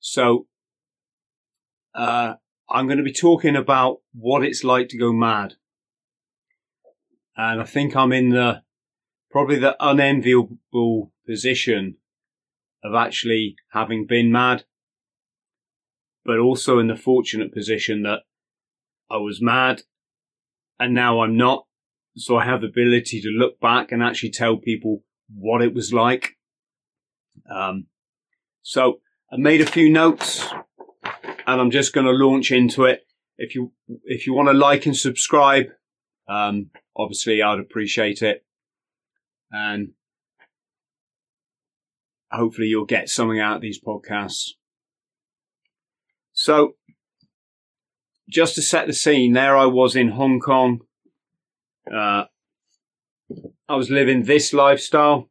So, uh, I'm going to be talking about what it's like to go mad. And I think I'm in the, probably the unenviable position of actually having been mad, but also in the fortunate position that I was mad and now I'm not. So I have the ability to look back and actually tell people what it was like. Um, so I made a few notes and I'm just going to launch into it. If you, if you want to like and subscribe, um, obviously I'd appreciate it. And hopefully you'll get something out of these podcasts. So just to set the scene, there I was in Hong Kong. Uh, I was living this lifestyle.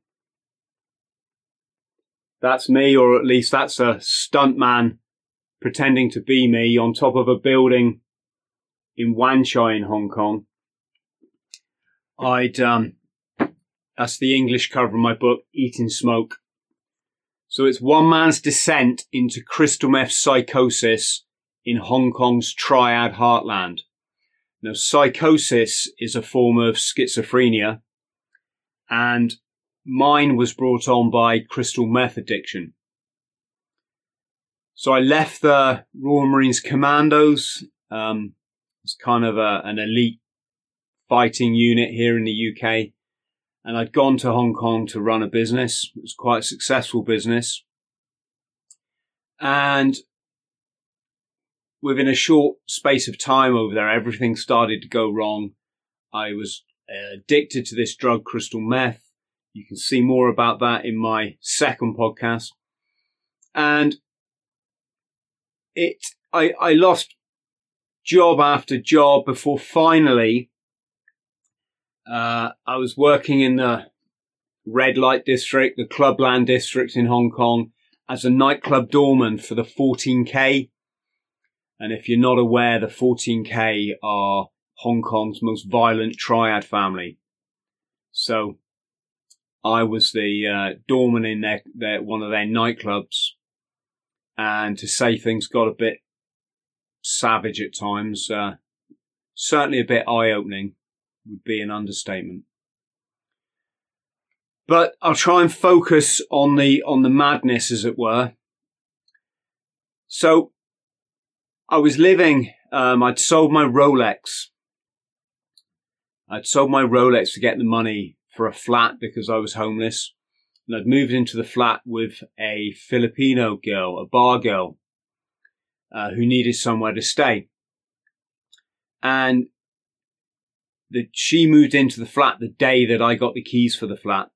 That's me, or at least that's a stuntman pretending to be me on top of a building in Wan Chai in Hong Kong. I'd, um, that's the English cover of my book, Eating Smoke. So it's one man's descent into crystal meth psychosis in Hong Kong's triad heartland. Now, psychosis is a form of schizophrenia, and mine was brought on by crystal meth addiction. So I left the Royal Marines Commandos. Um, it's kind of a, an elite fighting unit here in the UK. And I'd gone to Hong Kong to run a business. It was quite a successful business. And within a short space of time over there, everything started to go wrong. I was addicted to this drug, crystal meth. You can see more about that in my second podcast. And it, I, I lost job after job before finally, uh, I was working in the red light district, the clubland district in Hong Kong as a nightclub doorman for the 14K. And if you're not aware, the 14K are Hong Kong's most violent triad family. So I was the uh, doorman in their, their one of their nightclubs, and to say things got a bit savage at times, uh, certainly a bit eye-opening would be an understatement. But I'll try and focus on the on the madness, as it were. So I was living. Um, I'd sold my Rolex. I'd sold my Rolex to get the money for a flat because I was homeless. And I'd moved into the flat with a Filipino girl, a bar girl, uh, who needed somewhere to stay. And that she moved into the flat the day that I got the keys for the flat.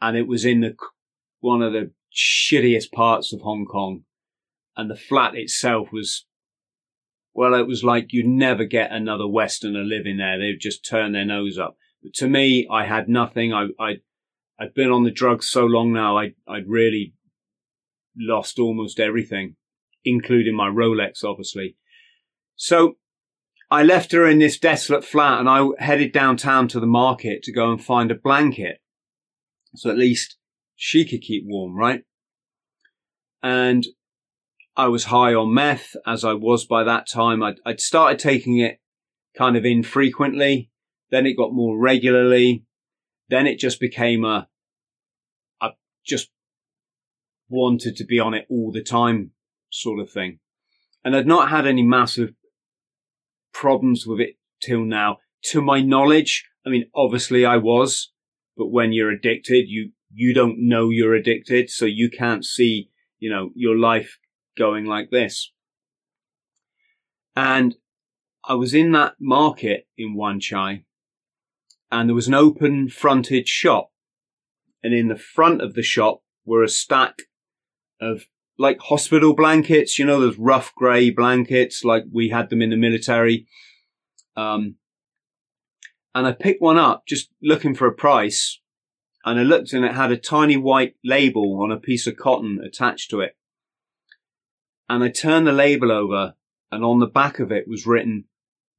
And it was in the, one of the shittiest parts of Hong Kong. And the flat itself was, well, it was like you'd never get another Westerner living there. They'd just turn their nose up. To me, I had nothing. I, I, I'd been on the drugs so long now. I, I'd really lost almost everything, including my Rolex, obviously. So I left her in this desolate flat and I headed downtown to the market to go and find a blanket. So at least she could keep warm, right? And I was high on meth as I was by that time. I'd, I'd started taking it kind of infrequently then it got more regularly. Then it just became a, I just wanted to be on it all the time sort of thing. And I'd not had any massive problems with it till now. To my knowledge, I mean, obviously I was, but when you're addicted, you, you don't know you're addicted. So you can't see, you know, your life going like this. And I was in that market in Wan Chai and there was an open fronted shop. And in the front of the shop were a stack of like hospital blankets, you know, those rough grey blankets, like we had them in the military. Um, and I picked one up just looking for a price. And I looked and it had a tiny white label on a piece of cotton attached to it. And I turned the label over and on the back of it was written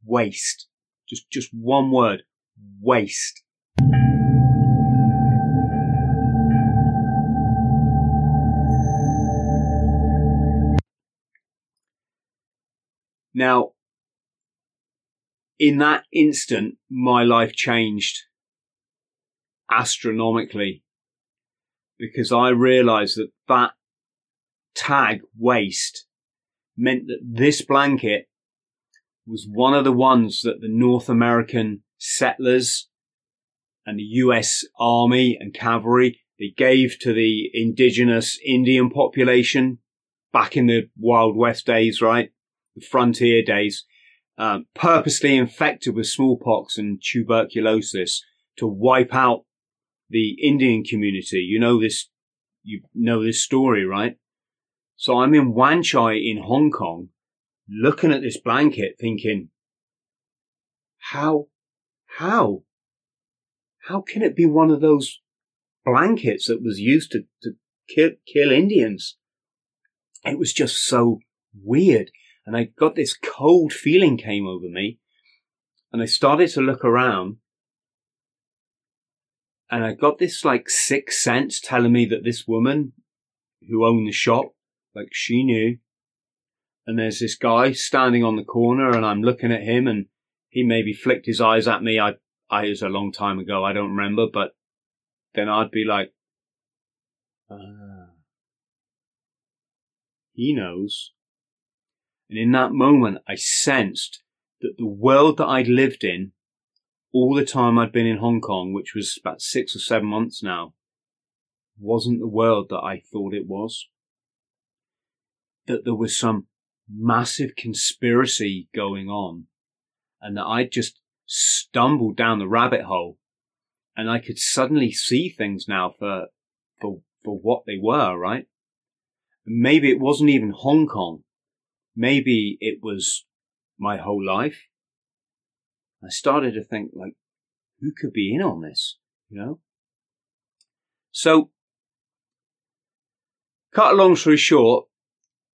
waste. Just, just one word, waste. Now, in that instant, my life changed astronomically because I realized that that tag waste meant that this blanket was one of the ones that the North American settlers and the US Army and cavalry they gave to the indigenous Indian population back in the Wild West days, right? The frontier days, um, purposely infected with smallpox and tuberculosis to wipe out the Indian community. You know this, you know this story, right? So I'm in Wan Chai in Hong Kong, looking at this blanket thinking, how, how, how can it be one of those blankets that was used to, to kill, kill Indians? It was just so weird. And I got this cold feeling came over me and I started to look around and I got this like sixth sense telling me that this woman who owned the shop like she knew. And there's this guy standing on the corner and I'm looking at him and he maybe flicked his eyes at me. I, I was a long time ago. I don't remember, but then I'd be like, ah, he knows. And in that moment, I sensed that the world that I'd lived in all the time I'd been in Hong Kong, which was about six or seven months now, wasn't the world that I thought it was that there was some massive conspiracy going on and that I'd just stumbled down the rabbit hole and I could suddenly see things now for, for, for what they were, right? Maybe it wasn't even Hong Kong. Maybe it was my whole life. I started to think like, who could be in on this? You know? So, cut a long story short,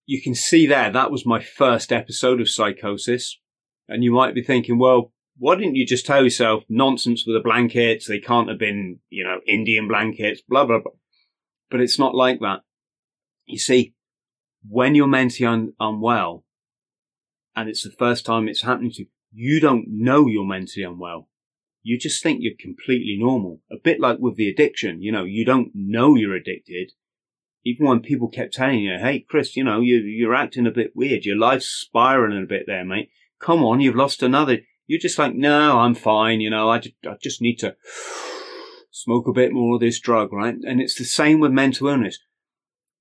you can see there that was my first episode of psychosis. And you might be thinking, well, why didn't you just tell yourself nonsense with the blankets? They can't have been, you know, Indian blankets, blah, blah, blah. But it's not like that. You see, when you're mentally un- unwell, and it's the first time it's happening to you, you don't know you're mentally unwell. You just think you're completely normal. A bit like with the addiction, you know, you don't know you're addicted even when people kept telling you, "Hey, Chris, you know, you, you're acting a bit weird. Your life's spiraling a bit there, mate. Come on, you've lost another." You're just like, "No, I'm fine. You know, I just, I just need to smoke a bit more of this drug, right?" And it's the same with mental illness.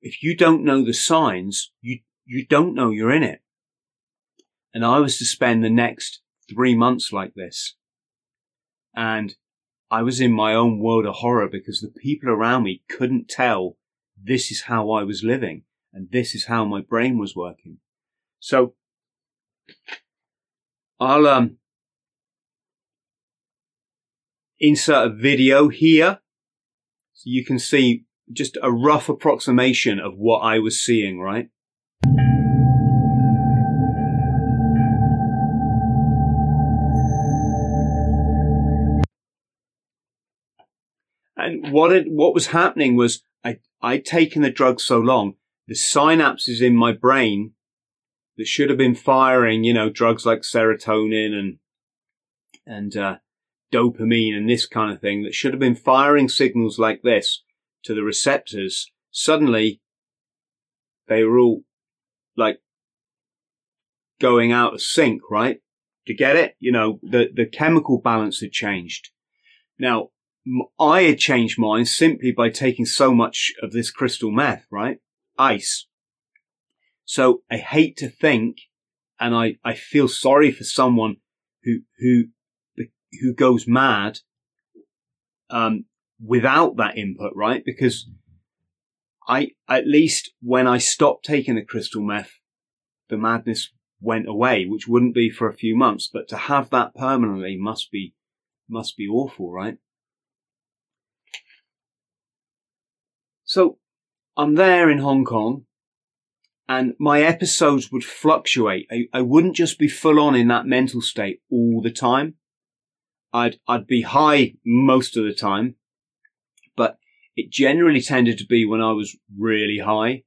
If you don't know the signs, you you don't know you're in it. And I was to spend the next three months like this, and I was in my own world of horror because the people around me couldn't tell this is how I was living and this is how my brain was working. So I'll um, insert a video here so you can see just a rough approximation of what I was seeing, right? And what it, what was happening was I, I'd taken the drug so long, the synapses in my brain that should have been firing, you know, drugs like serotonin and, and, uh, dopamine and this kind of thing that should have been firing signals like this to the receptors. Suddenly they were all like going out of sync, right? To get it, you know, the, the chemical balance had changed. Now, I had changed mine simply by taking so much of this crystal meth, right? Ice. So I hate to think, and I, I feel sorry for someone who, who, who goes mad, um, without that input, right? Because I, at least when I stopped taking the crystal meth, the madness went away, which wouldn't be for a few months, but to have that permanently must be, must be awful, right? So I'm there in Hong Kong and my episodes would fluctuate. I, I wouldn't just be full on in that mental state all the time. I'd, I'd be high most of the time, but it generally tended to be when I was really high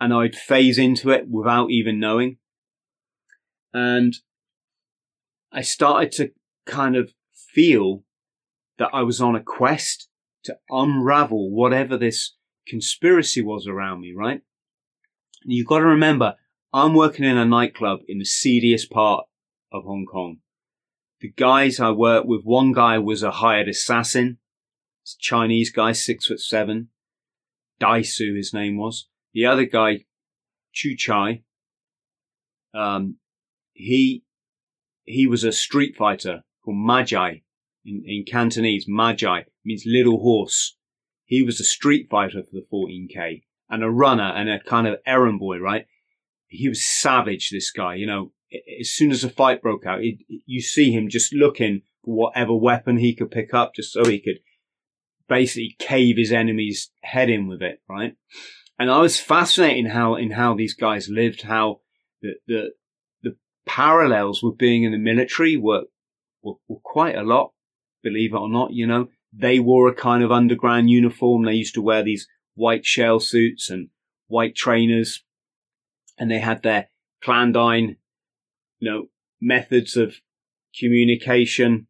and I'd phase into it without even knowing. And I started to kind of feel that I was on a quest to unravel whatever this conspiracy was around me, right? You've got to remember, I'm working in a nightclub in the seediest part of Hong Kong. The guys I worked with, one guy was a hired assassin. It's a Chinese guy, six foot seven. Daisu, his name was. The other guy, Chu Chai, um, he, he was a street fighter called Magi in, in Cantonese. Magi means little horse. He was a street fighter for the 14k and a runner and a kind of errand boy, right? He was savage, this guy, you know, as soon as the fight broke out, it, you see him just looking for whatever weapon he could pick up just so he could basically cave his enemy's head in with it, right? And I was fascinated in how, in how these guys lived, how the, the, the parallels with being in the military were, were, were quite a lot, believe it or not, you know, they wore a kind of underground uniform. They used to wear these white shell suits and white trainers and they had their clandine you know, methods of communication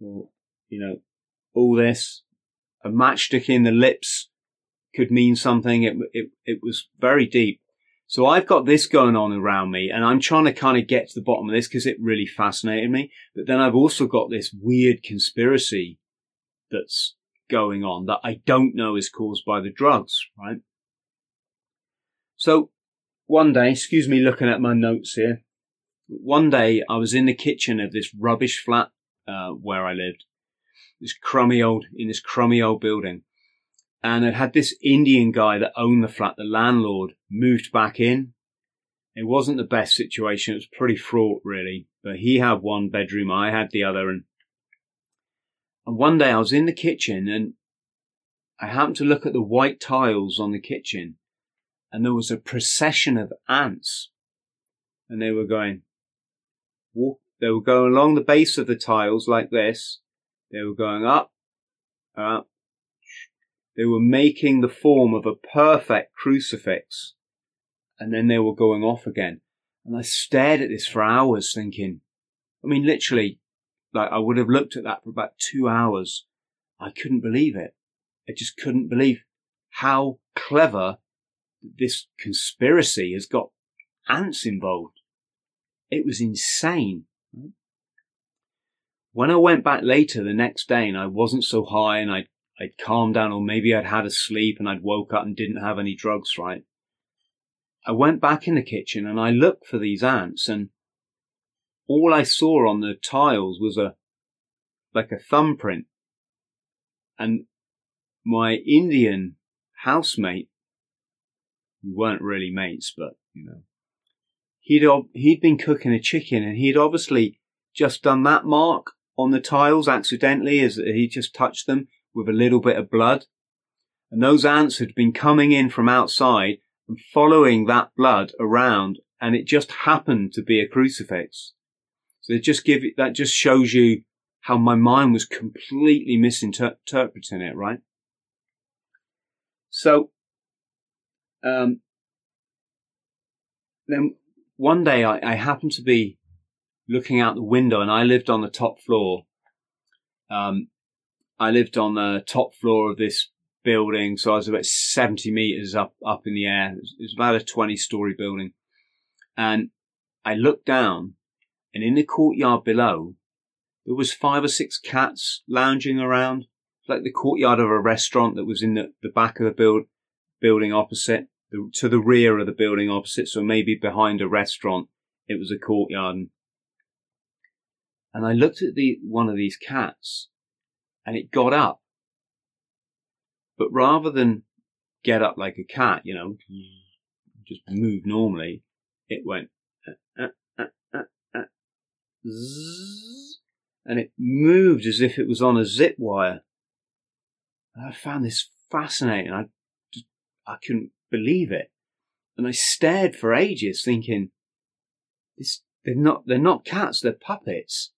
or, you know, all this. A matchstick in the lips could mean something. It, it, it was very deep. So I've got this going on around me and I'm trying to kind of get to the bottom of this because it really fascinated me. But then I've also got this weird conspiracy that's going on that I don't know is caused by the drugs, right? So one day, excuse me looking at my notes here one day I was in the kitchen of this rubbish flat uh, where I lived, this crummy old in this crummy old building, and it had this Indian guy that owned the flat, the landlord, moved back in. It wasn't the best situation; it was pretty fraught, really. But he had one bedroom, I had the other, and and one day I was in the kitchen and I happened to look at the white tiles on the kitchen, and there was a procession of ants, and they were going walk, they were going along the base of the tiles like this. They were going up, up. They were making the form of a perfect crucifix. And then they were going off again. And I stared at this for hours thinking, I mean, literally, like I would have looked at that for about two hours. I couldn't believe it. I just couldn't believe how clever this conspiracy has got ants involved. It was insane. When I went back later the next day and I wasn't so high and I'd, I'd calmed down or maybe I'd had a sleep and I'd woke up and didn't have any drugs, right? I went back in the kitchen and I looked for these ants and all I saw on the tiles was a, like a thumbprint. And my Indian housemate, we weren't really mates, but you know, he'd he'd been cooking a chicken and he'd obviously just done that mark on the tiles accidentally as he just touched them with a little bit of blood. And those ants had been coming in from outside and following that blood around and it just happened to be a crucifix. It just give that just shows you how my mind was completely misinterpreting it, right? So, um, then one day I, I happened to be looking out the window and I lived on the top floor. Um, I lived on the top floor of this building. So I was about 70 meters up, up in the air. It was, it was about a 20 story building. And I looked down and in the courtyard below, there was five or six cats lounging around, like the courtyard of a restaurant that was in the, the back of the build, building opposite the, to the rear of the building opposite, so maybe behind a restaurant. It was a courtyard. And I looked at the, one of these cats and it got up. But rather than get up like a cat, you know, just move normally. It went, zzz, and it moved as if it was on a zip wire. I found this fascinating. I, I couldn't believe it. And I stared for ages thinking, this, they're not, they're not cats, they're puppets.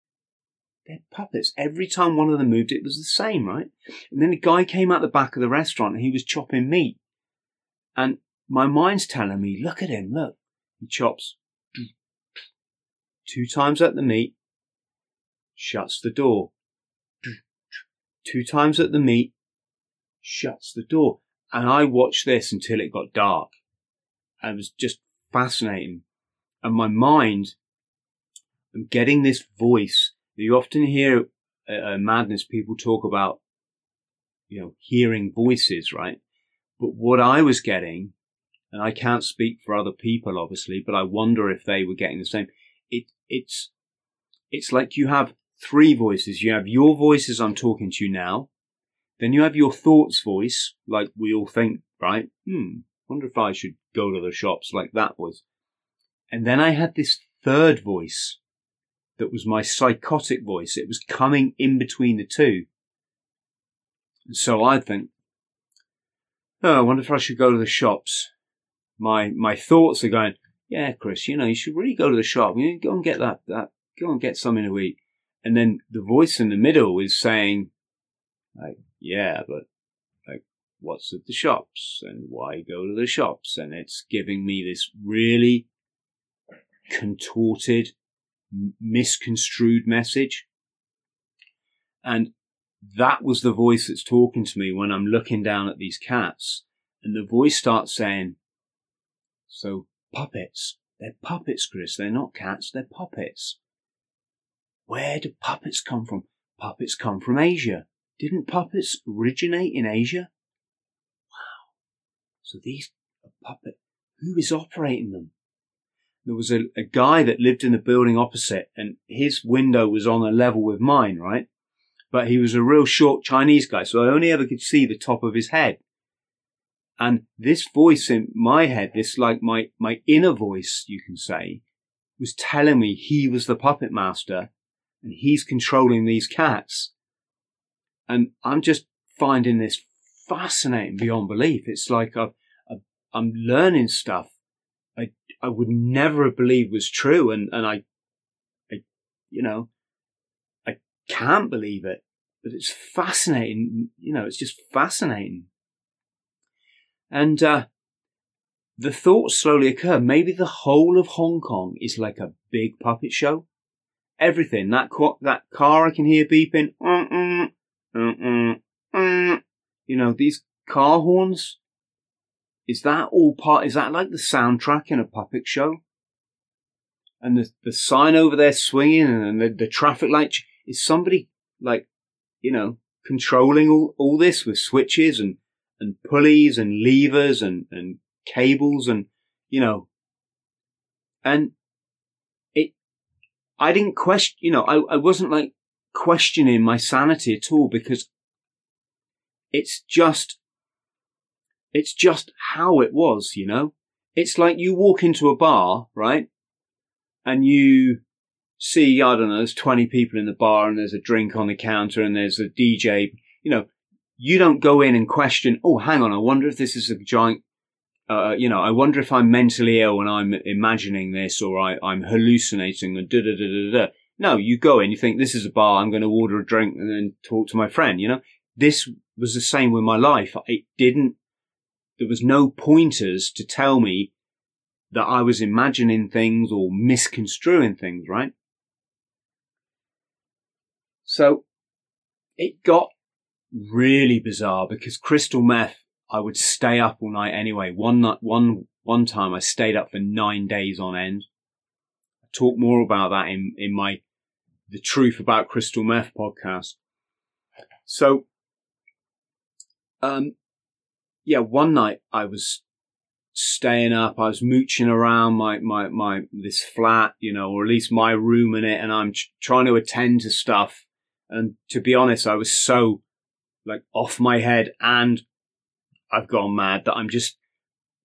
They're puppets. Every time one of them moved, it was the same, right? And then a guy came out the back of the restaurant and he was chopping meat. And my mind's telling me, look at him, look. He chops two times at the meat, shuts the door. Two times at the meat, shuts the door. And I watched this until it got dark. And it was just fascinating. And my mind, I'm getting this voice you often hear uh, uh, madness people talk about, you know, hearing voices, right? But what I was getting, and I can't speak for other people, obviously, but I wonder if they were getting the same. It, it's, it's like you have three voices. You have your voice as I'm talking to you now. Then you have your thoughts voice, like we all think, right? Hmm, wonder if I should go to the shops like that voice. And then I had this third voice, that was my psychotic voice. It was coming in between the two. So I'd think, oh, I wonder if I should go to the shops. My my thoughts are going, yeah, Chris, you know, you should really go to the shop. You go and get that that go and get something to eat. And then the voice in the middle is saying, like, yeah, but like, what's at the shops and why go to the shops? And it's giving me this really contorted misconstrued message. And that was the voice that's talking to me when I'm looking down at these cats. And the voice starts saying, so puppets, they're puppets, Chris. They're not cats. They're puppets. Where do puppets come from? Puppets come from Asia. Didn't puppets originate in Asia? Wow. So these are puppet. Who is operating them? there was a, a guy that lived in the building opposite and his window was on a level with mine, right? But he was a real short Chinese guy, so I only ever could see the top of his head. And this voice in my head, this like my, my inner voice, you can say, was telling me he was the puppet master and he's controlling these cats. And I'm just finding this fascinating beyond belief. It's like i am learning stuff I would never have believed was true. And, and I, I, you know, I can't believe it, but it's fascinating. You know, it's just fascinating. And, uh, the thoughts slowly occur Maybe the whole of Hong Kong is like a big puppet show. Everything that that car I can hear beeping. Mm, mm, mm, you know these car horns. Is that all part? Is that like the soundtrack in a puppet show? And the the sign over there swinging, and the, the traffic light is somebody like you know controlling all, all this with switches and and pulleys and levers and and cables and you know and it I didn't question you know I, I wasn't like questioning my sanity at all because it's just it's just how it was, you know? It's like you walk into a bar, right? And you see, I don't know, there's 20 people in the bar and there's a drink on the counter and there's a DJ, you know, you don't go in and question, oh, hang on, I wonder if this is a giant, uh, you know, I wonder if I'm mentally ill and I'm imagining this or I, I'm hallucinating and da da da da da. No, you go in, you think this is a bar, I'm going to order a drink and then talk to my friend, you know? This was the same with my life. It didn't there was no pointers to tell me that I was imagining things or misconstruing things, right? So it got really bizarre because crystal meth, I would stay up all night anyway. One night, one, one time I stayed up for nine days on end. I talk more about that in, in my The Truth About Crystal Meth podcast. So, um, yeah, one night I was staying up. I was mooching around my, my, my, this flat, you know, or at least my room in it. And I'm ch- trying to attend to stuff. And to be honest, I was so like off my head and I've gone mad that I'm just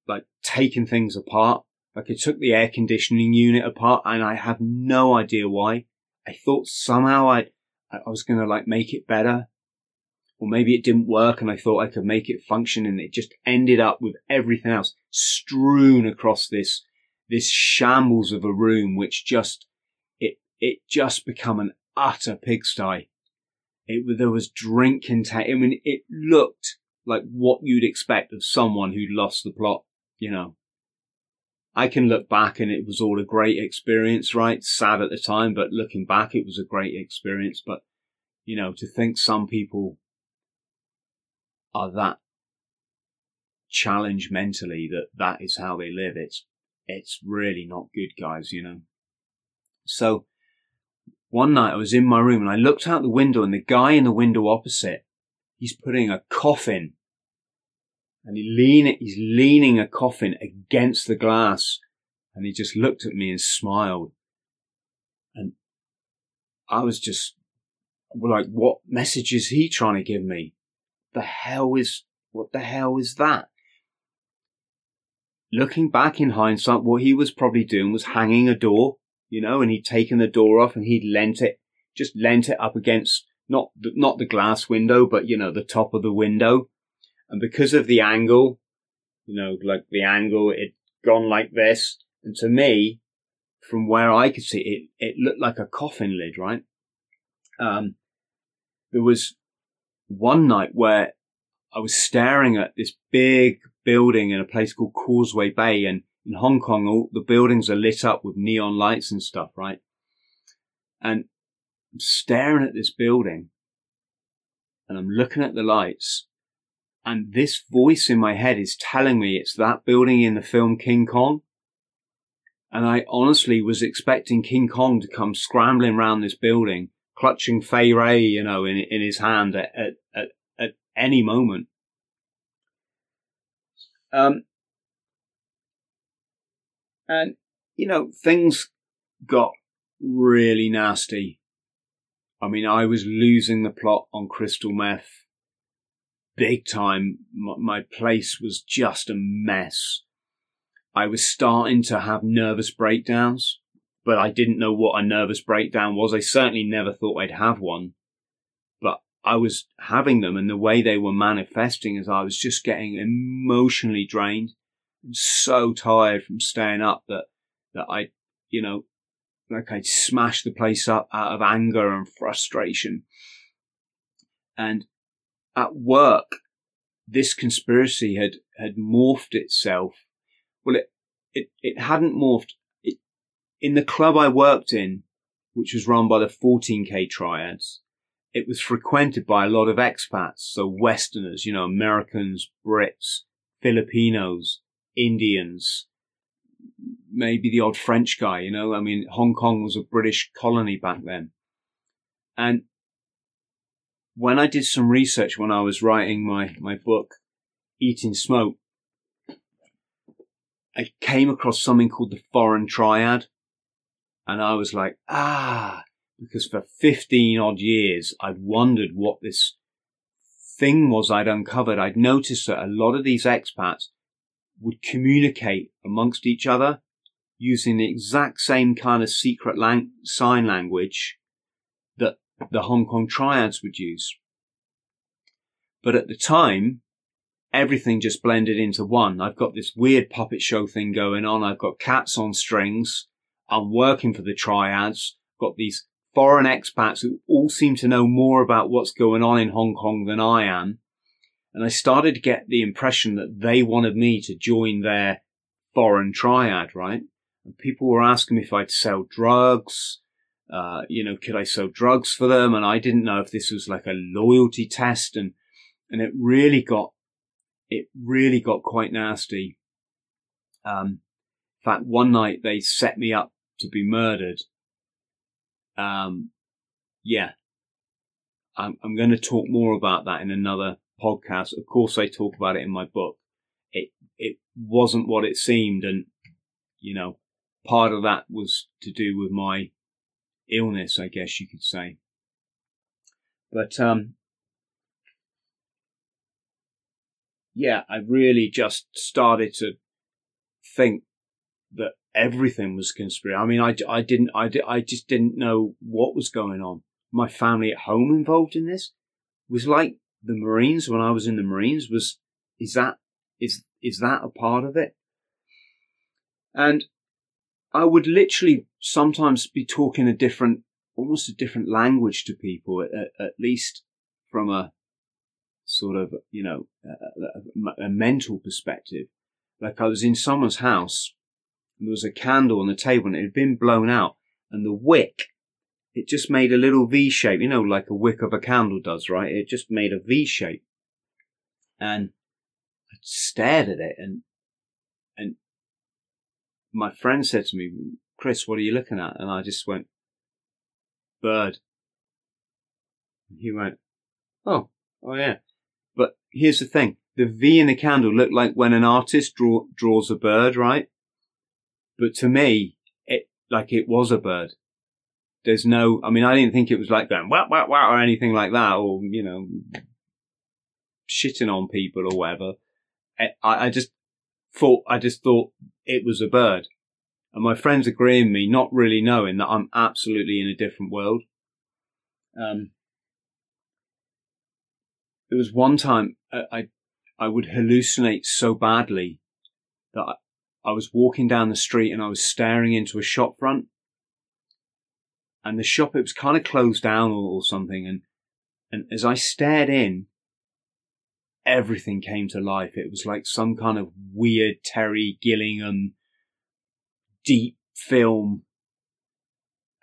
like taking things apart. Like I took the air conditioning unit apart and I have no idea why. I thought somehow I, I was going to like make it better. Or maybe it didn't work and I thought I could make it function and it just ended up with everything else strewn across this, this shambles of a room, which just, it, it just become an utter pigsty. It, there was drink contained. I mean, it looked like what you'd expect of someone who'd lost the plot, you know. I can look back and it was all a great experience, right? Sad at the time, but looking back, it was a great experience. But, you know, to think some people are that challenged mentally that that is how they live, it's, it's really not good, guys, you know. So one night I was in my room and I looked out the window and the guy in the window opposite, he's putting a coffin and he lean, he's leaning a coffin against the glass and he just looked at me and smiled. And I was just like, what message is he trying to give me? The hell is, what the hell is that? Looking back in hindsight, what he was probably doing was hanging a door, you know, and he'd taken the door off and he'd lent it, just lent it up against not the, not the glass window, but you know, the top of the window and because of the angle, you know, like the angle, it gone like this. And to me, from where I could see it, it looked like a coffin lid, right? Um, there was one night where I was staring at this big building in a place called Causeway Bay and in Hong Kong, all the buildings are lit up with neon lights and stuff, right? And I'm staring at this building and I'm looking at the lights and this voice in my head is telling me it's that building in the film King Kong. And I honestly was expecting King Kong to come scrambling around this building, clutching Fay Wray, you know, in, in his hand at, at, at, at any moment. Um, and, you know, things got really nasty. I mean, I was losing the plot on crystal meth big time. My place was just a mess. I was starting to have nervous breakdowns, but I didn't know what a nervous breakdown was. I certainly never thought I'd have one, but I was having them and the way they were manifesting is I was just getting emotionally drained so tired from staying up that, that I, you know, like I'd smash the place up out of anger and frustration. And at work, this conspiracy had, had morphed itself. Well, it, it, it hadn't morphed. It, in the club I worked in, which was run by the 14K triads, it was frequented by a lot of expats. So Westerners, you know, Americans, Brits, Filipinos, Indians, maybe the odd French guy, you know, I mean, Hong Kong was a British colony back then. And when I did some research when I was writing my, my book, Eating Smoke, I came across something called the foreign triad. And I was like, ah, because for 15 odd years, I'd wondered what this thing was I'd uncovered. I'd noticed that a lot of these expats would communicate amongst each other using the exact same kind of secret lang- sign language that the Hong Kong triads would use. But at the time, everything just blended into one. I've got this weird puppet show thing going on. I've got cats on strings. I'm working for the triads. Got these foreign expats who all seem to know more about what's going on in Hong Kong than I am. And I started to get the impression that they wanted me to join their foreign triad, right? And people were asking me if I'd sell drugs, uh, you know, could I sell drugs for them? And I didn't know if this was like a loyalty test and, and it really got, it really got quite nasty. Um, in fact, one night they set me up to be murdered. Um, yeah, I'm, I'm going to talk more about that in another podcast. Of course, I talk about it in my book. It, it wasn't what it seemed. And, you know, part of that was to do with my illness, I guess you could say. But um, yeah, I really just started to think that everything was conspiracy. I mean, I, I didn't, I, I just didn't know what was going on. My family at home involved in this was like the Marines when I was in the Marines was, is that, is, is that a part of it? And I would literally sometimes be talking a different, almost a different language to people, at, at least from a sort of, you know, a, a, a mental perspective. Like I was in someone's house and there was a candle on the table and it had been blown out and the wick, it just made a little V shape, you know, like a wick of a candle does, right? It just made a V shape. And I stared at it and, and my friend said to me, Chris, what are you looking at? And I just went, bird. He went, oh, oh yeah. But here's the thing. The V in the candle looked like when an artist draw, draws a bird, right? But to me, it, like it was a bird. There's no, I mean, I didn't think it was like going, wow, wow, wow, or anything like that, or, you know, shitting on people or whatever. I, I just thought, I just thought it was a bird. And my friends agreeing me, not really knowing that I'm absolutely in a different world. Um, there was one time I, I, I would hallucinate so badly that I, I was walking down the street and I was staring into a shop front and the shop, it was kind of closed down or, or something. And, and as I stared in, everything came to life. It was like some kind of weird Terry Gilliam deep film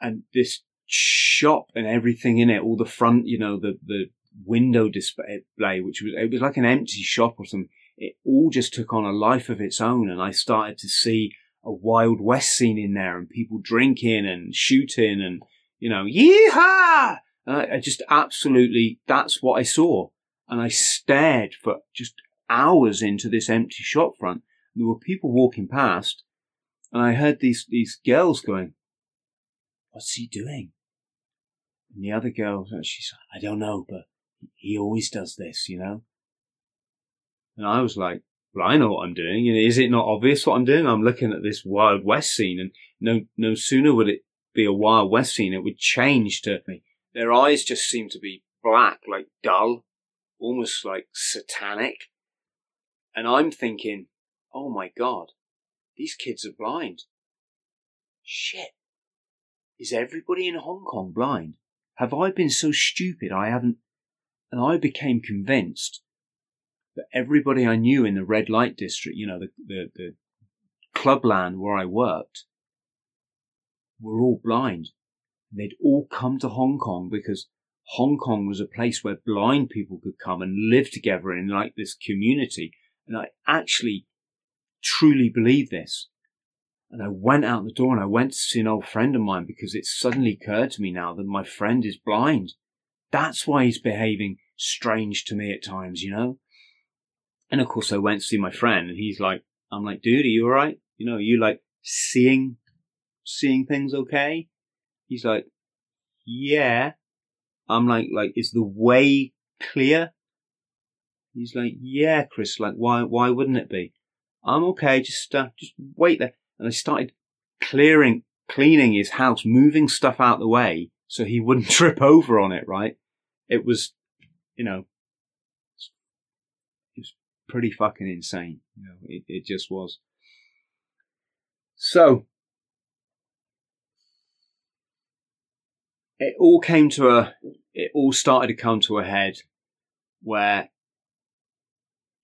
and this shop and everything in it, all the front, you know, the, the window display, which was, it was like an empty shop or something. It all just took on a life of its own. And I started to see a Wild West scene in there and people drinking and shooting and, you know, yeehaw! And I, I just absolutely, that's what I saw. And I stared for just hours into this empty shop front. There were people walking past and I heard these, these girls going, what's he doing? And the other girl, she's, I don't know, but he always does this, you know? And I was like, well, I know what I'm doing. Is it not obvious what I'm doing? I'm looking at this Wild West scene and no, no sooner would it be a Wild West scene, it would change to me. Their eyes just seem to be black, like dull, almost like satanic. And I'm thinking, oh my God, these kids are blind. Shit. Is everybody in Hong Kong blind? Have I been so stupid I haven't and I became convinced that everybody I knew in the red light district, you know, the, the, the clubland where I worked, were all blind. They'd all come to Hong Kong because Hong Kong was a place where blind people could come and live together in like this community. And I actually truly believe this. And I went out the door and I went to see an old friend of mine because it suddenly occurred to me now that my friend is blind. That's why he's behaving strange to me at times, you know? And of course I went to see my friend and he's like, I'm like, dude, are you alright? You know, you like seeing, seeing things okay? He's like, yeah. I'm like, like, is the way clear? He's like, yeah, Chris, like, why, why wouldn't it be? I'm okay, just, uh, just wait there. And I started clearing, cleaning his house, moving stuff out the way so he wouldn't trip over on it, right? It was you know, it was pretty fucking insane. You know, it, it just was. So, it all came to a, it all started to come to a head where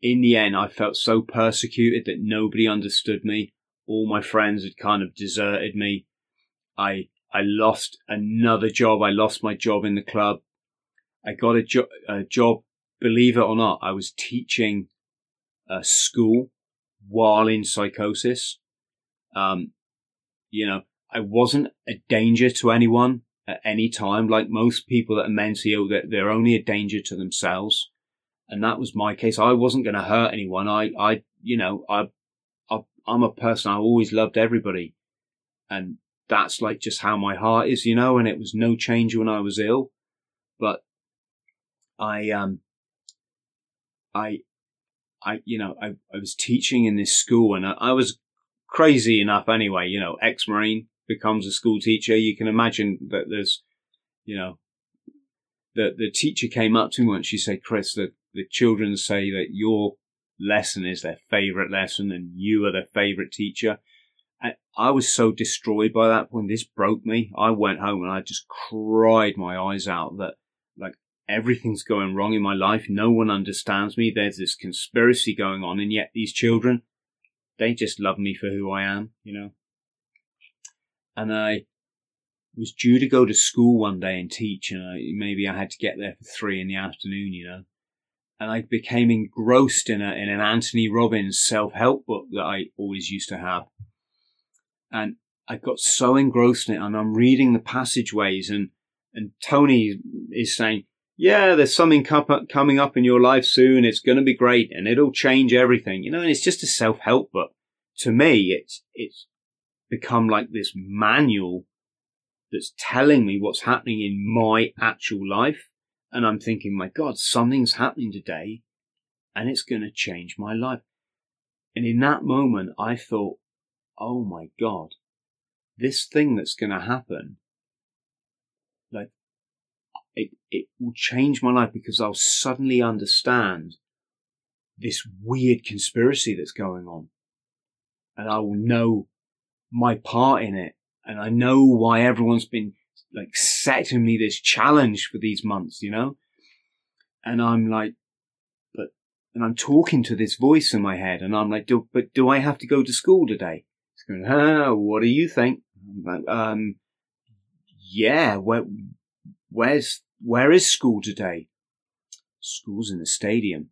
in the end I felt so persecuted that nobody understood me. All my friends had kind of deserted me. I, I lost another job. I lost my job in the club. I got a, jo- a job, believe it or not, I was teaching a school while in psychosis. Um, you know, I wasn't a danger to anyone at any time. Like most people that are mentally ill, they're, they're only a danger to themselves. And that was my case. I wasn't going to hurt anyone. I, I, you know, I, I, I'm a person. I always loved everybody. And that's like just how my heart is, you know, and it was no change when I was ill. But I um I I, you know, I, I was teaching in this school and I, I was crazy enough anyway, you know, ex-Marine becomes a school teacher. You can imagine that there's, you know, the, the teacher came up to me once. She said, Chris, the, the children say that your lesson is their favorite lesson and you are their favorite teacher. And I was so destroyed by that point. This broke me. I went home and I just cried my eyes out that like everything's going wrong in my life. No one understands me. There's this conspiracy going on. And yet these children, they just love me for who I am, you know? And I was due to go to school one day and teach and I, maybe I had to get there for three in the afternoon, you know? And I became engrossed in a, in an Anthony Robbins self-help book that I always used to have. And I got so engrossed in it and I'm reading the passageways and, and Tony is saying, yeah, there's something coming up in your life soon. It's going to be great and it'll change everything, you know, and it's just a self-help book. To me, it's, it's become like this manual that's telling me what's happening in my actual life. And I'm thinking, my God, something's happening today and it's going to change my life. And in that moment, I thought, oh my God, this thing that's going to happen, like it, it will change my life because I'll suddenly understand this weird conspiracy that's going on. And I will know my part in it. And I know why everyone's been like setting me this challenge for these months, you know? And I'm like, but, and I'm talking to this voice in my head and I'm like, do, but do I have to go to school today? It's going, ah, what do you think? Like, um, yeah, where, where's where is school today? School's in the stadium.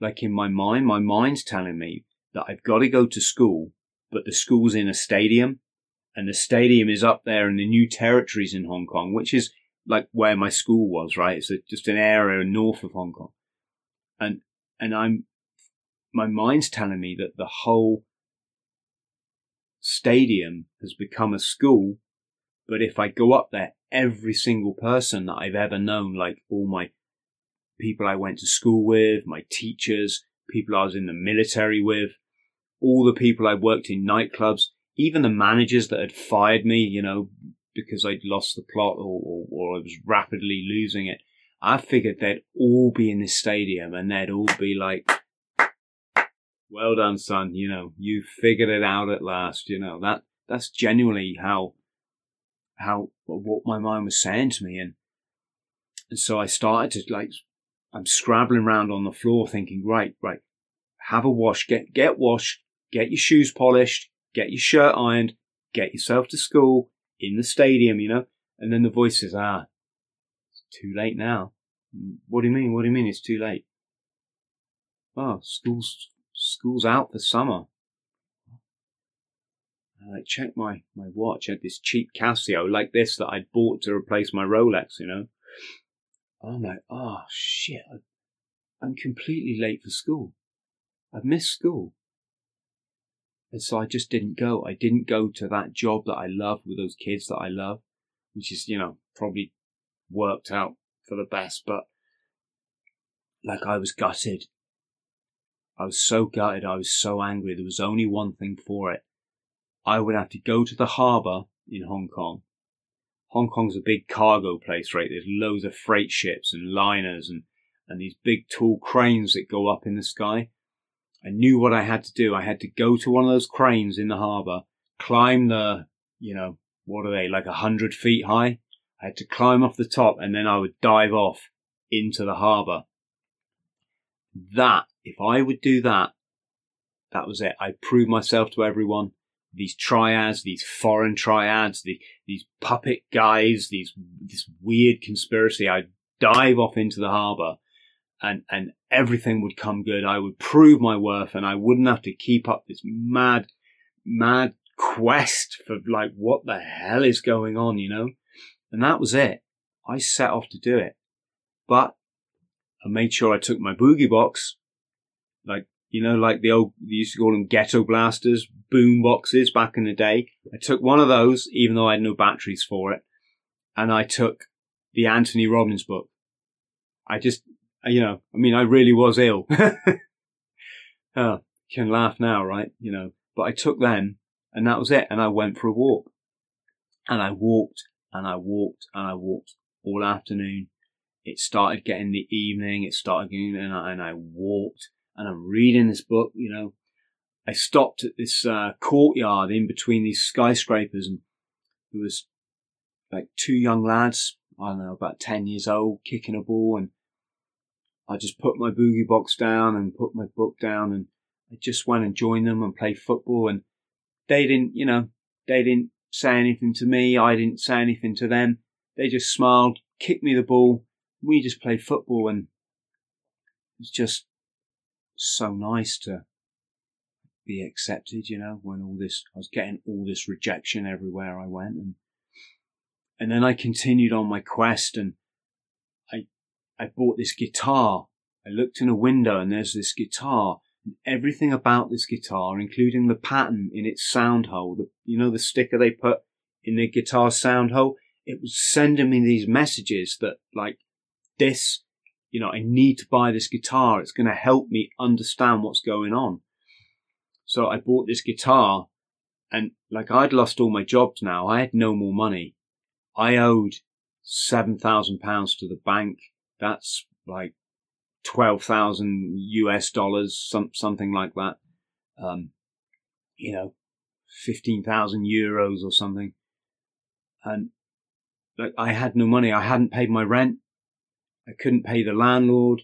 Like in my mind, my mind's telling me that I've got to go to school, but the school's in a stadium and the stadium is up there in the new territories in Hong Kong, which is like where my school was, right? It's just an area north of Hong Kong. And, and I'm, my mind's telling me that the whole stadium has become a school. But if I go up there every single person that I've ever known, like all my people I went to school with, my teachers, people I was in the military with, all the people I worked in nightclubs, even the managers that had fired me, you know, because I'd lost the plot or, or, or I was rapidly losing it. I figured they'd all be in this stadium and they'd all be like, well done, son. You know, you figured it out at last. You know, that, that's genuinely how how what my mind was saying to me, and and so I started to like I'm scrabbling around on the floor, thinking, right, right, have a wash, get get washed, get your shoes polished, get your shirt ironed, get yourself to school in the stadium, you know. And then the voice says, ah, it's too late now. What do you mean? What do you mean it's too late? Oh, school's school's out for summer. I checked my, my watch. I had this cheap Casio like this that I'd bought to replace my Rolex, you know. I'm like, oh shit, I'm completely late for school. I've missed school. And so I just didn't go. I didn't go to that job that I love with those kids that I love, which is, you know, probably worked out for the best, but like I was gutted. I was so gutted. I was so angry. There was only one thing for it. I would have to go to the harbour in Hong Kong. Hong Kong's a big cargo place, right? There's loads of freight ships and liners and, and these big tall cranes that go up in the sky. I knew what I had to do. I had to go to one of those cranes in the harbour, climb the, you know, what are they, like a hundred feet high? I had to climb off the top and then I would dive off into the harbour. That, if I would do that, that was it. I proved myself to everyone these triads, these foreign triads, the, these puppet guys, these this weird conspiracy. I'd dive off into the harbour, and and everything would come good. I would prove my worth, and I wouldn't have to keep up this mad, mad quest for like what the hell is going on, you know. And that was it. I set off to do it, but I made sure I took my boogie box, like you know, like the old, they used to call them ghetto blasters, boom boxes back in the day. I took one of those, even though I had no batteries for it. And I took the Anthony Robbins book. I just, you know, I mean, I really was ill. oh, can laugh now, right? You know, but I took them and that was it. And I went for a walk and I walked and I walked and I walked all afternoon. It started getting the evening. It started getting, and I, and I walked and I'm reading this book, you know. I stopped at this uh, courtyard in between these skyscrapers and there was like two young lads, I don't know, about 10 years old, kicking a ball and I just put my boogie box down and put my book down and I just went and joined them and played football and they didn't, you know, they didn't say anything to me. I didn't say anything to them. They just smiled, kicked me the ball. We just played football and it was just so nice to be accepted, you know, when all this, I was getting all this rejection everywhere I went. And, and then I continued on my quest and I, bought this guitar. I looked in a window and there's this guitar And everything about this guitar, including the pattern in its sound hole, the, you know, the sticker they put in the guitar sound hole, it was sending me these messages that like this, you know, I need to buy this guitar. It's going to help me understand what's going on. So I bought this guitar and like I'd lost all my jobs now. I had no more money. I owed seven thousand pounds to the bank. That's like twelve thousand US dollars, some something like that. Um, you know, fifteen thousand euros or something. And like I had no money. I hadn't paid my rent. I couldn't pay the landlord.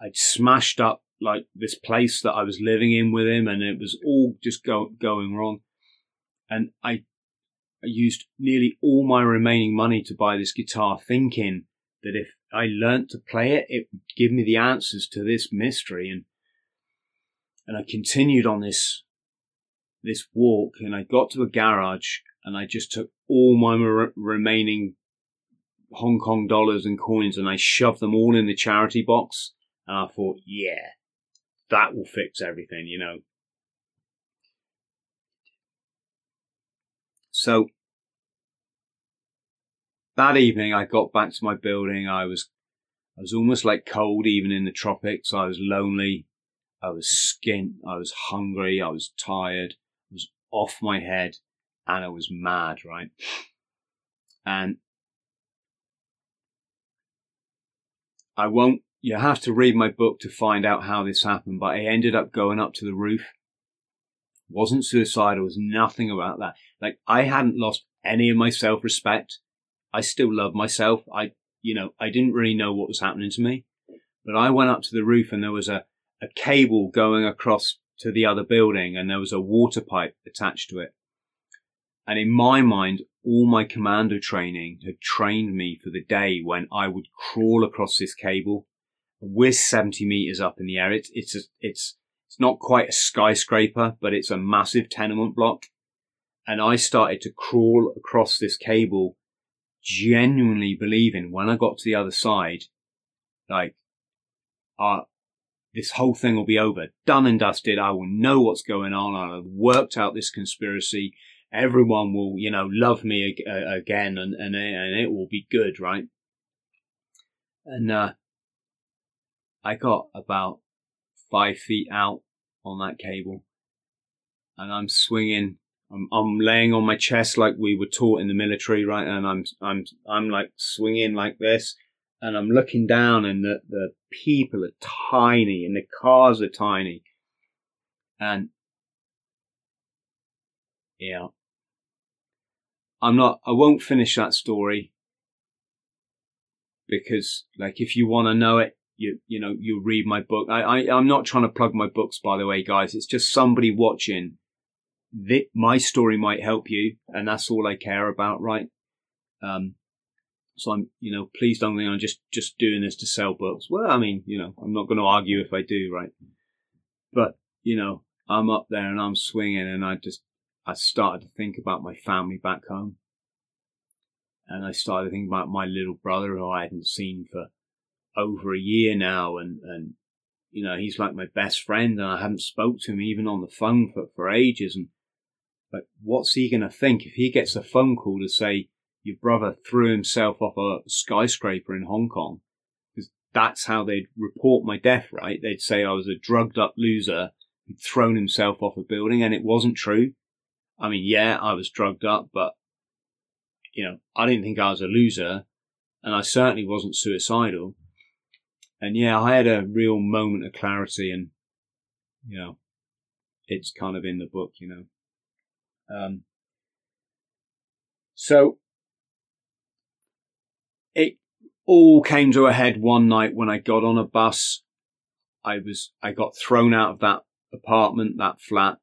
I'd smashed up like this place that I was living in with him, and it was all just go, going wrong. And I, I used nearly all my remaining money to buy this guitar, thinking that if I learnt to play it, it would give me the answers to this mystery. And, and I continued on this, this walk and I got to a garage and I just took all my re- remaining Hong Kong dollars and coins and I shoved them all in the charity box. And I thought, yeah, that will fix everything, you know. So that evening I got back to my building. I was, I was almost like cold even in the tropics. I was lonely. I was skint. I was hungry. I was tired. I was off my head and I was mad, right? And I won't, you have to read my book to find out how this happened, but I ended up going up to the roof. Wasn't suicidal, was nothing about that. Like I hadn't lost any of my self respect. I still love myself. I, you know, I didn't really know what was happening to me, but I went up to the roof and there was a, a cable going across to the other building and there was a water pipe attached to it. And in my mind, all my commando training had trained me for the day when I would crawl across this cable. We're 70 meters up in the air. It's, it's, a, it's, it's not quite a skyscraper, but it's a massive tenement block. And I started to crawl across this cable genuinely believing when I got to the other side, like, uh, this whole thing will be over, done and dusted. I will know what's going on. Have worked out this conspiracy. Everyone will, you know, love me ag- uh, again and, and, and it will be good, right? And, uh, I got about five feet out on that cable and I'm swinging I'm, I'm laying on my chest like we were taught in the military, right? And I'm, I'm, I'm like swinging like this and I'm looking down and the, the people are tiny and the cars are tiny. And yeah, I'm not, I won't finish that story because like if you want to know it, you, you know, you read my book. I, I, I'm not trying to plug my books, by the way, guys. It's just somebody watching that my story might help you, and that's all I care about, right? Um, so I'm, you know, please don't think I'm just just doing this to sell books. Well, I mean, you know, I'm not going to argue if I do, right? But you know, I'm up there and I'm swinging, and I just I started to think about my family back home, and I started to think about my little brother who I hadn't seen for over a year now, and and you know, he's like my best friend, and I haven't spoke to him even on the phone for for ages, and like, what's he going to think if he gets a phone call to say your brother threw himself off a skyscraper in Hong Kong? Because that's how they'd report my death, right? They'd say I was a drugged up loser who'd thrown himself off a building, and it wasn't true. I mean, yeah, I was drugged up, but you know, I didn't think I was a loser, and I certainly wasn't suicidal. And yeah, I had a real moment of clarity, and you know, it's kind of in the book, you know. Um, so it all came to a head one night when I got on a bus. I was, I got thrown out of that apartment, that flat.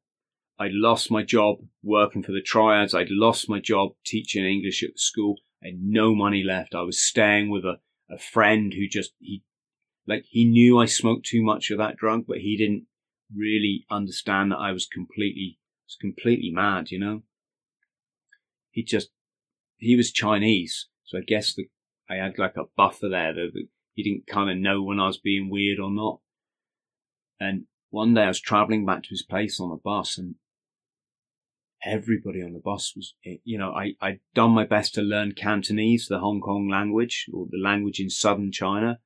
I'd lost my job working for the triads. I'd lost my job teaching English at the school. I had no money left. I was staying with a, a friend who just, he, like, he knew I smoked too much of that drug, but he didn't really understand that I was completely, was completely mad, you know? He just, he was Chinese. So I guess the, I had like a buffer there that, he didn't kind of know when I was being weird or not. And one day I was traveling back to his place on a bus and everybody on the bus was, eh, you know, I, I'd done my best to learn Cantonese, the Hong Kong language or the language in southern China.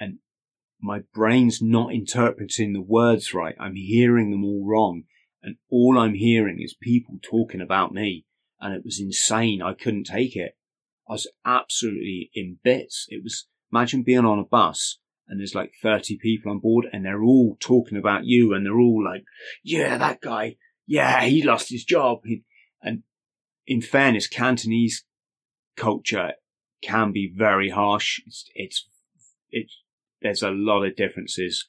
And my brain's not interpreting the words right. I'm hearing them all wrong. And all I'm hearing is people talking about me. And it was insane. I couldn't take it. I was absolutely in bits. It was, imagine being on a bus and there's like 30 people on board and they're all talking about you and they're all like, yeah, that guy, yeah, he lost his job. And in fairness, Cantonese culture can be very harsh. It's, it's, it's, there's a lot of differences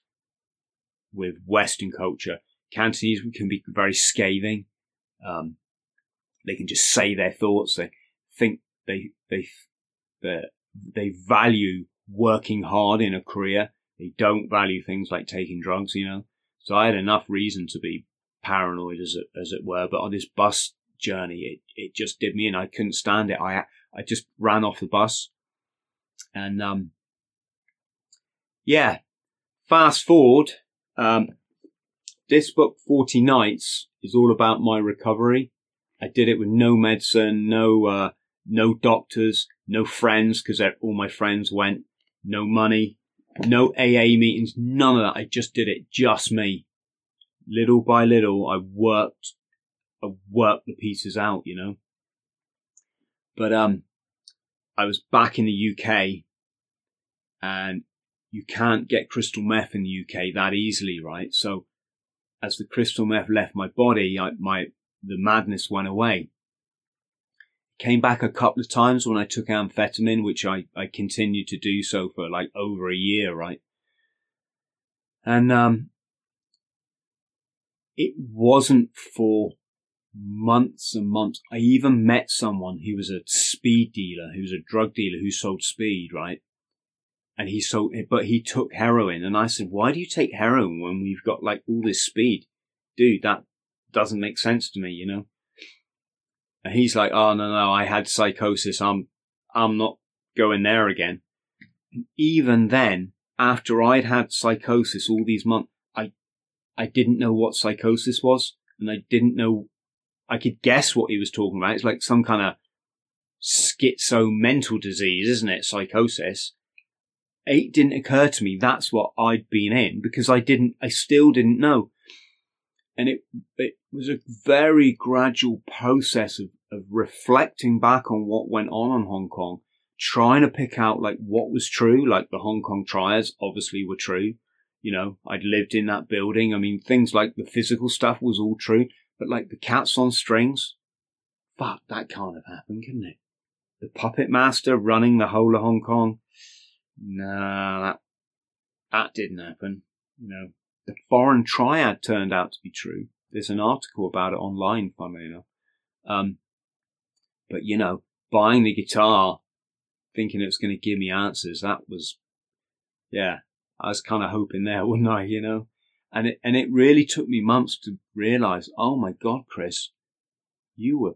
with Western culture. Cantonese can be very scathing. Um, they can just say their thoughts. They think they, they, they, value working hard in a career. They don't value things like taking drugs, you know. So I had enough reason to be paranoid, as it as it were. But on this bus journey, it it just did me in. I couldn't stand it. I I just ran off the bus, and um, yeah. Fast forward, um, this book, Forty Nights, is all about my recovery. I did it with no medicine, no uh, no doctors, no friends because all my friends went no money, no AA meetings, none of that. I just did it, just me. Little by little, I worked, I worked the pieces out, you know. But, um, I was back in the UK and you can't get crystal meth in the UK that easily, right? So as the crystal meth left my body, I, my, the madness went away. Came back a couple of times when I took amphetamine, which I, I continued to do so for like over a year, right? And, um, it wasn't for months and months. I even met someone who was a speed dealer, who was a drug dealer who sold speed, right? And he sold, but he took heroin. And I said, why do you take heroin when we've got like all this speed? Dude, that doesn't make sense to me, you know? And he's like, oh, no, no, I had psychosis. I'm, I'm not going there again. Even then, after I'd had psychosis all these months, I, I didn't know what psychosis was and I didn't know, I could guess what he was talking about. It's like some kind of schizo mental disease, isn't it? Psychosis. It didn't occur to me that's what I'd been in because I didn't, I still didn't know and it it was a very gradual process of, of reflecting back on what went on in Hong Kong, trying to pick out like what was true, like the Hong Kong triads obviously were true. You know, I'd lived in that building. I mean, things like the physical stuff was all true, but like the cats on strings, fuck, that can't have happened, can it? The puppet master running the whole of Hong Kong, nah, that that didn't happen. You know, the foreign triad turned out to be true. There's an article about it online, funnily enough. Um, but you know, buying the guitar, thinking it was going to give me answers, that was, yeah, I was kind of hoping there, wasn't I? You know, and it and it really took me months to realize, oh my god, Chris, you were,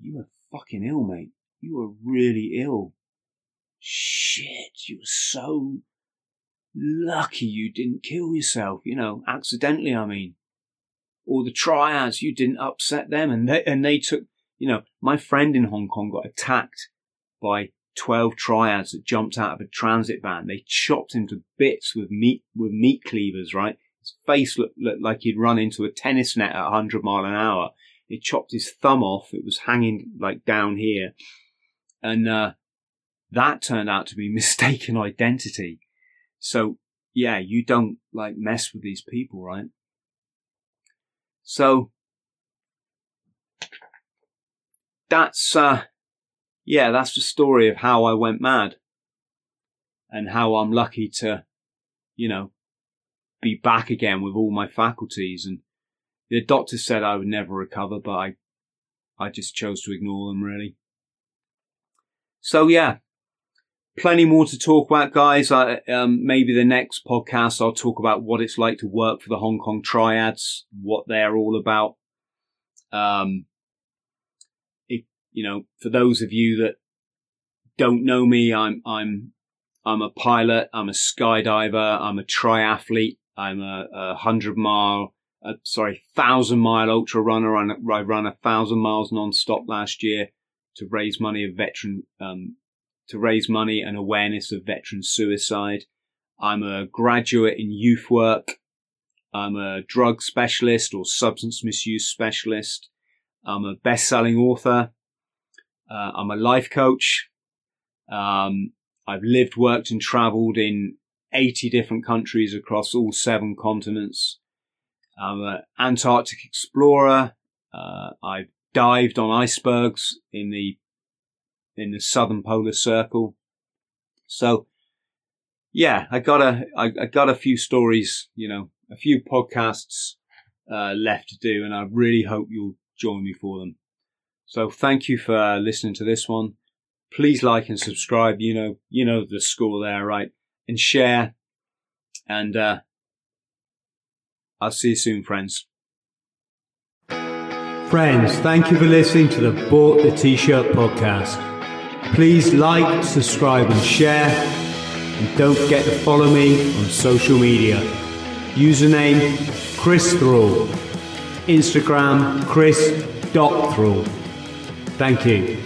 you were fucking ill, mate. You were really ill. Shit, you were so lucky you didn't kill yourself, you know, accidentally, I mean. Or the triads, you didn't upset them and they, and they took, you know, my friend in Hong Kong got attacked by 12 triads that jumped out of a transit van. They chopped him to bits with meat, with meat cleavers, right? His face looked, looked like he'd run into a tennis net at 100 mile an hour. It chopped his thumb off. It was hanging like down here. And, uh, that turned out to be mistaken identity. So yeah, you don't like mess with these people, right? So that's, uh, yeah, that's the story of how I went mad and how I'm lucky to, you know, be back again with all my faculties. And the doctor said I would never recover, but I, I just chose to ignore them really. So yeah, plenty more to talk about, guys. I, um, maybe the next podcast I'll talk about what it's like to work for the Hong Kong Triads, what they're all about. Um, it, you know, for those of you that don't know me, I'm I'm I'm a pilot. I'm a skydiver. I'm a triathlete. I'm a, a hundred mile, uh, sorry, thousand mile ultra runner. I ran a thousand miles non-stop last year to raise money of veteran um, to raise money and awareness of veteran suicide. I'm a graduate in youth work. I'm a drug specialist or substance misuse specialist. I'm a best-selling author. Uh, I'm a life coach. Um, I've lived, worked, and traveled in 80 different countries across all seven continents. I'm an Antarctic explorer. Uh, I've dived on icebergs in the in the southern polar circle. So, yeah, I got a I, I got a few stories, you know, a few podcasts uh, left to do, and I really hope you'll join me for them. So, thank you for listening to this one. Please like and subscribe. You know, you know the score there, right? And share. And uh, I'll see you soon, friends. Friends, thank you for listening to the Bought the T-Shirt podcast. Please like, subscribe, and share. And don't forget to follow me on social media. Username Chris Thrall. Instagram Chris.Thrall. Thank you.